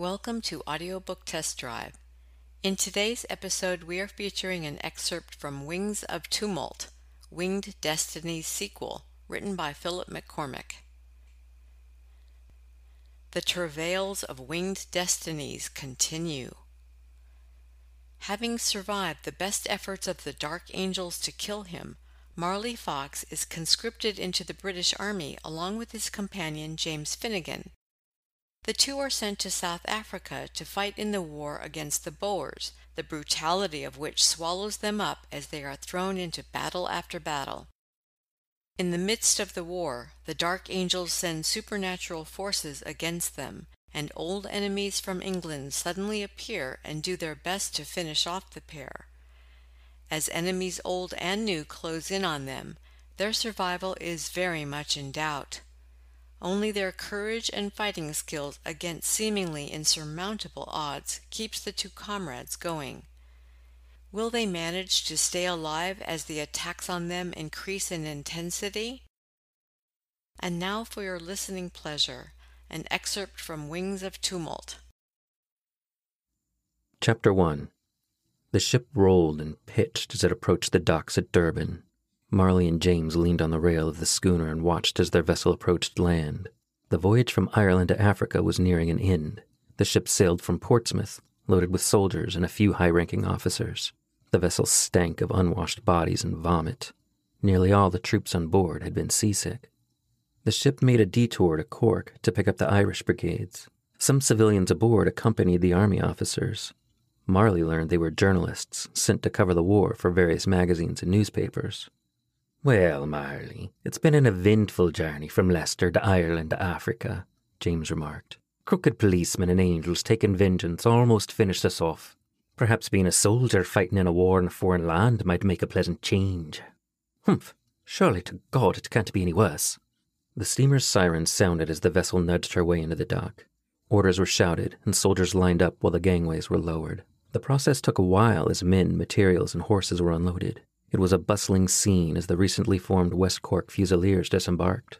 Welcome to Audiobook Test Drive. In today's episode, we are featuring an excerpt from Wings of Tumult, Winged Destiny's sequel, written by Philip McCormick. The travails of winged destinies continue. Having survived the best efforts of the Dark Angels to kill him, Marley Fox is conscripted into the British Army along with his companion James Finnegan. The two are sent to South Africa to fight in the war against the Boers, the brutality of which swallows them up as they are thrown into battle after battle. In the midst of the war, the Dark Angels send supernatural forces against them, and old enemies from England suddenly appear and do their best to finish off the pair. As enemies old and new close in on them, their survival is very much in doubt. Only their courage and fighting skills against seemingly insurmountable odds keeps the two comrades going. Will they manage to stay alive as the attacks on them increase in intensity? And now for your listening pleasure, an excerpt from Wings of Tumult. Chapter 1 The ship rolled and pitched as it approached the docks at Durban. Marley and James leaned on the rail of the schooner and watched as their vessel approached land. The voyage from Ireland to Africa was nearing an end. The ship sailed from Portsmouth, loaded with soldiers and a few high ranking officers. The vessel stank of unwashed bodies and vomit. Nearly all the troops on board had been seasick. The ship made a detour to Cork to pick up the Irish brigades. Some civilians aboard accompanied the army officers. Marley learned they were journalists sent to cover the war for various magazines and newspapers. Well, Marley, it's been an eventful journey from Leicester to Ireland to Africa, James remarked. Crooked policemen and angels taking vengeance almost finished us off. Perhaps being a soldier fighting in a war in a foreign land might make a pleasant change. Humph, surely to God it can't be any worse. The steamer's siren sounded as the vessel nudged her way into the dock. Orders were shouted, and soldiers lined up while the gangways were lowered. The process took a while as men, materials, and horses were unloaded. It was a bustling scene as the recently formed West Cork Fusiliers disembarked.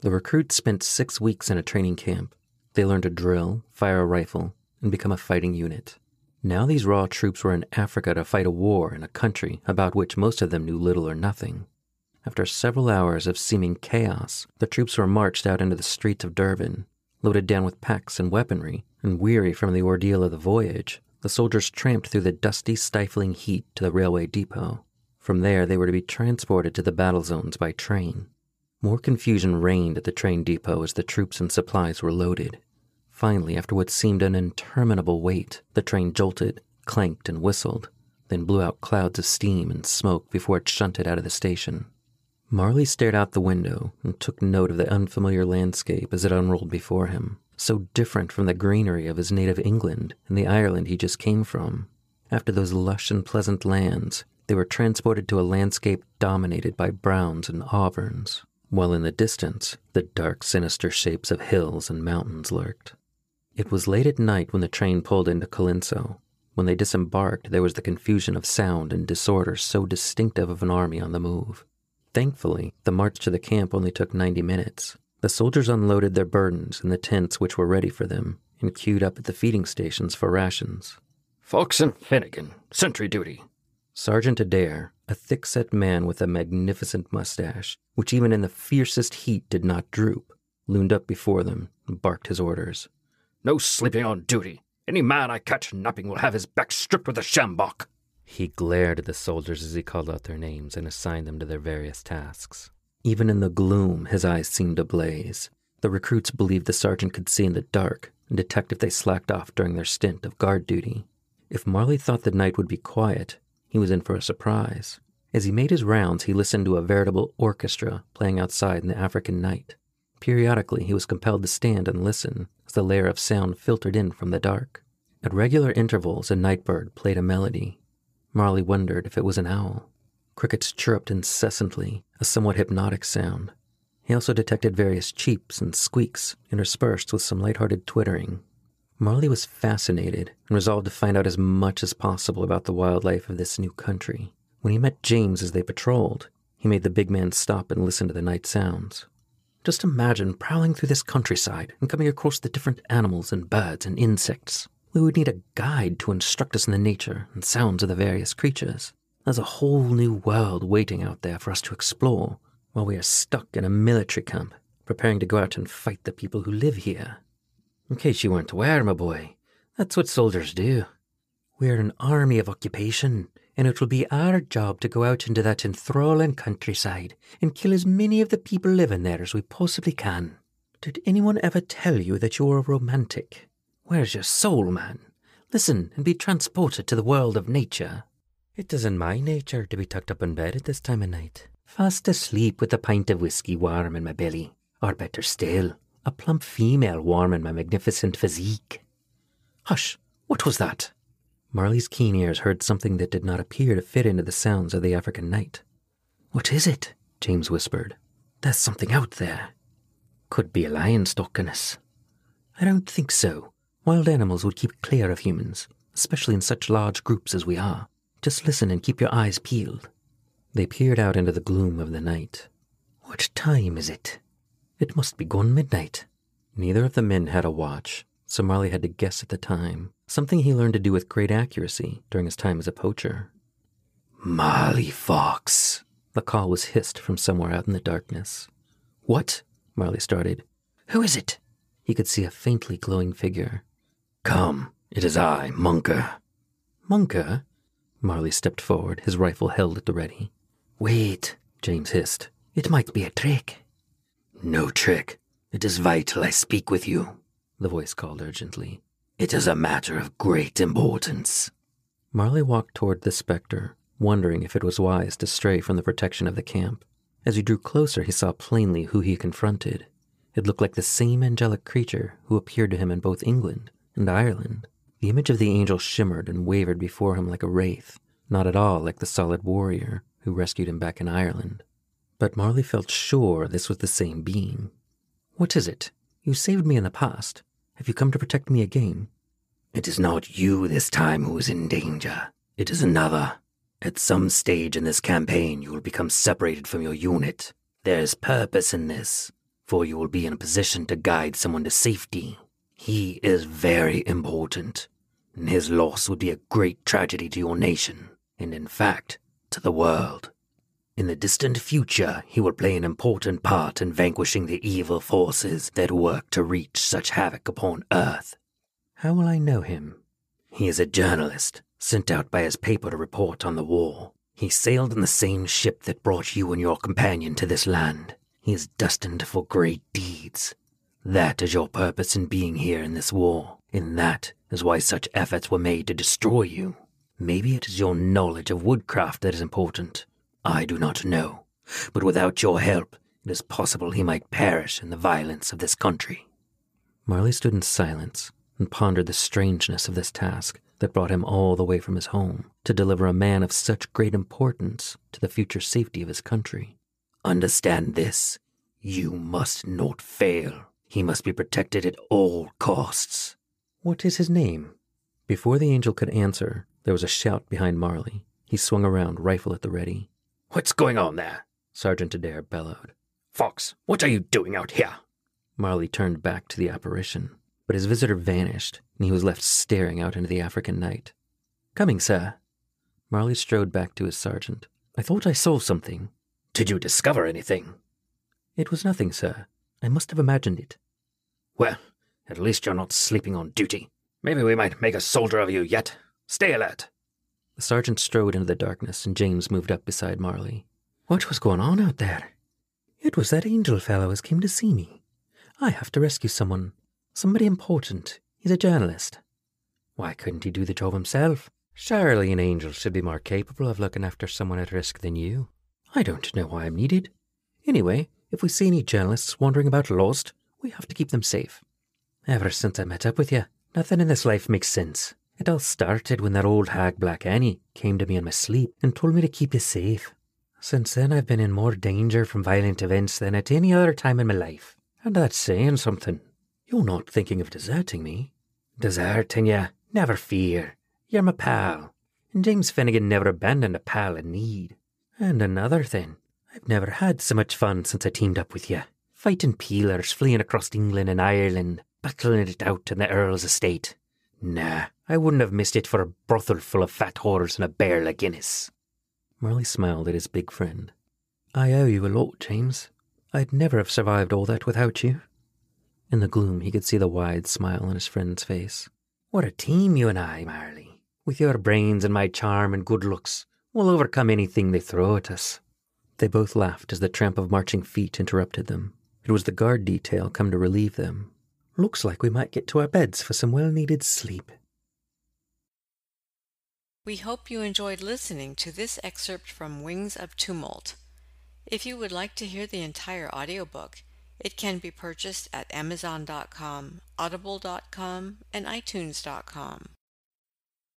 The recruits spent six weeks in a training camp. They learned to drill, fire a rifle, and become a fighting unit. Now these raw troops were in Africa to fight a war in a country about which most of them knew little or nothing. After several hours of seeming chaos, the troops were marched out into the streets of Durban, loaded down with packs and weaponry, and weary from the ordeal of the voyage, the soldiers tramped through the dusty, stifling heat to the railway depot. From there, they were to be transported to the battle zones by train. More confusion reigned at the train depot as the troops and supplies were loaded. Finally, after what seemed an interminable wait, the train jolted, clanked, and whistled, then blew out clouds of steam and smoke before it shunted out of the station. Marley stared out the window and took note of the unfamiliar landscape as it unrolled before him, so different from the greenery of his native England and the Ireland he just came from. After those lush and pleasant lands, they were transported to a landscape dominated by browns and auburns, while in the distance, the dark, sinister shapes of hills and mountains lurked. It was late at night when the train pulled into Colenso. When they disembarked, there was the confusion of sound and disorder so distinctive of an army on the move. Thankfully, the march to the camp only took 90 minutes. The soldiers unloaded their burdens in the tents which were ready for them and queued up at the feeding stations for rations. Fox and Finnegan, sentry duty, Sergeant Adair, a thick set man with a magnificent mustache, which even in the fiercest heat did not droop, loomed up before them and barked his orders. No sleeping on duty. Any man I catch napping will have his back stripped with a sjambok. He glared at the soldiers as he called out their names and assigned them to their various tasks. Even in the gloom, his eyes seemed ablaze. The recruits believed the sergeant could see in the dark and detect if they slacked off during their stint of guard duty. If Marley thought the night would be quiet, he was in for a surprise. As he made his rounds, he listened to a veritable orchestra playing outside in the African night. Periodically, he was compelled to stand and listen as the layer of sound filtered in from the dark. At regular intervals, a night bird played a melody. Marley wondered if it was an owl. Crickets chirruped incessantly, a somewhat hypnotic sound. He also detected various cheeps and squeaks interspersed with some light-hearted twittering. Marley was fascinated and resolved to find out as much as possible about the wildlife of this new country. When he met James as they patrolled, he made the big man stop and listen to the night sounds. Just imagine prowling through this countryside and coming across the different animals and birds and insects. We would need a guide to instruct us in the nature and sounds of the various creatures. There's a whole new world waiting out there for us to explore, while we are stuck in a military camp, preparing to go out and fight the people who live here. In case you weren't aware, my boy, that's what soldiers do. We're an army of occupation, and it will be our job to go out into that enthralling countryside and kill as many of the people living there as we possibly can. Did anyone ever tell you that you're a romantic? Where's your soul, man? Listen and be transported to the world of nature. It isn't my nature to be tucked up in bed at this time of night, fast asleep with a pint of whiskey warm in my belly, or better still, a plump female warm in my magnificent physique. Hush! What was that? Marley's keen ears heard something that did not appear to fit into the sounds of the African night. What is it? James whispered. There's something out there. Could be a lion stalking us. I don't think so. Wild animals would keep clear of humans, especially in such large groups as we are. Just listen and keep your eyes peeled. They peered out into the gloom of the night. What time is it? It must be gone midnight. Neither of the men had a watch, so Marley had to guess at the time, something he learned to do with great accuracy during his time as a poacher. Marley Fox, the call was hissed from somewhere out in the darkness. What? Marley started. Who is it? He could see a faintly glowing figure. Come, it is I, Munker. Munker? Marley stepped forward, his rifle held at the ready. Wait, James hissed. It might be a trick. No trick. It is vital I speak with you the voice called urgently. It is a matter of great importance. Marley walked toward the specter, wondering if it was wise to stray from the protection of the camp. As he drew closer, he saw plainly who he confronted. It looked like the same angelic creature who appeared to him in both England and Ireland. The image of the angel shimmered and wavered before him like a wraith, not at all like the solid warrior who rescued him back in Ireland. But Marley felt sure this was the same being. What is it? You saved me in the past. Have you come to protect me again? It is not you this time who is in danger. It is another. At some stage in this campaign, you will become separated from your unit. There is purpose in this, for you will be in a position to guide someone to safety. He is very important, and his loss would be a great tragedy to your nation, and in fact, to the world. In the distant future, he will play an important part in vanquishing the evil forces that work to wreak such havoc upon Earth. How will I know him? He is a journalist, sent out by his paper to report on the war. He sailed in the same ship that brought you and your companion to this land. He is destined for great deeds. That is your purpose in being here in this war, and that is why such efforts were made to destroy you. Maybe it is your knowledge of woodcraft that is important, I do not know, but without your help, it is possible he might perish in the violence of this country. Marley stood in silence and pondered the strangeness of this task that brought him all the way from his home to deliver a man of such great importance to the future safety of his country. Understand this. You must not fail. He must be protected at all costs. What is his name? Before the angel could answer, there was a shout behind Marley. He swung around, rifle at the ready. What's going on there? Sergeant Adair bellowed. Fox, what are you doing out here? Marley turned back to the apparition, but his visitor vanished, and he was left staring out into the African night. Coming, sir. Marley strode back to his sergeant. I thought I saw something. Did you discover anything? It was nothing, sir. I must have imagined it. Well, at least you're not sleeping on duty. Maybe we might make a soldier of you yet. Stay alert. The sergeant strode into the darkness, and James moved up beside Marley. What was going on out there? It was that angel fellow as came to see me. I have to rescue someone. Somebody important. He's a journalist. Why couldn't he do the job himself? Surely an angel should be more capable of looking after someone at risk than you. I don't know why I'm needed. Anyway, if we see any journalists wandering about lost, we have to keep them safe. Ever since I met up with you, nothing in this life makes sense. It all started when that old hag Black Annie came to me in my sleep and told me to keep you safe. Since then, I've been in more danger from violent events than at any other time in my life. And that's saying something. You're not thinking of deserting me. Deserting you? Never fear. You're my pal. And James Finnegan never abandoned a pal in need. And another thing, I've never had so much fun since I teamed up with you. Fighting peelers, fleeing across England and Ireland, battling it out in the Earl's estate. Nah, I wouldn't have missed it for a brothel full of fat whores and a barrel of Guinness. Marley smiled at his big friend. I owe you a lot, James. I'd never have survived all that without you. In the gloom, he could see the wide smile on his friend's face. What a team, you and I, Marley. With your brains and my charm and good looks, we'll overcome anything they throw at us. They both laughed as the tramp of marching feet interrupted them. It was the guard detail come to relieve them. Looks like we might get to our beds for some well needed sleep. We hope you enjoyed listening to this excerpt from Wings of Tumult. If you would like to hear the entire audiobook, it can be purchased at Amazon.com, Audible.com, and iTunes.com.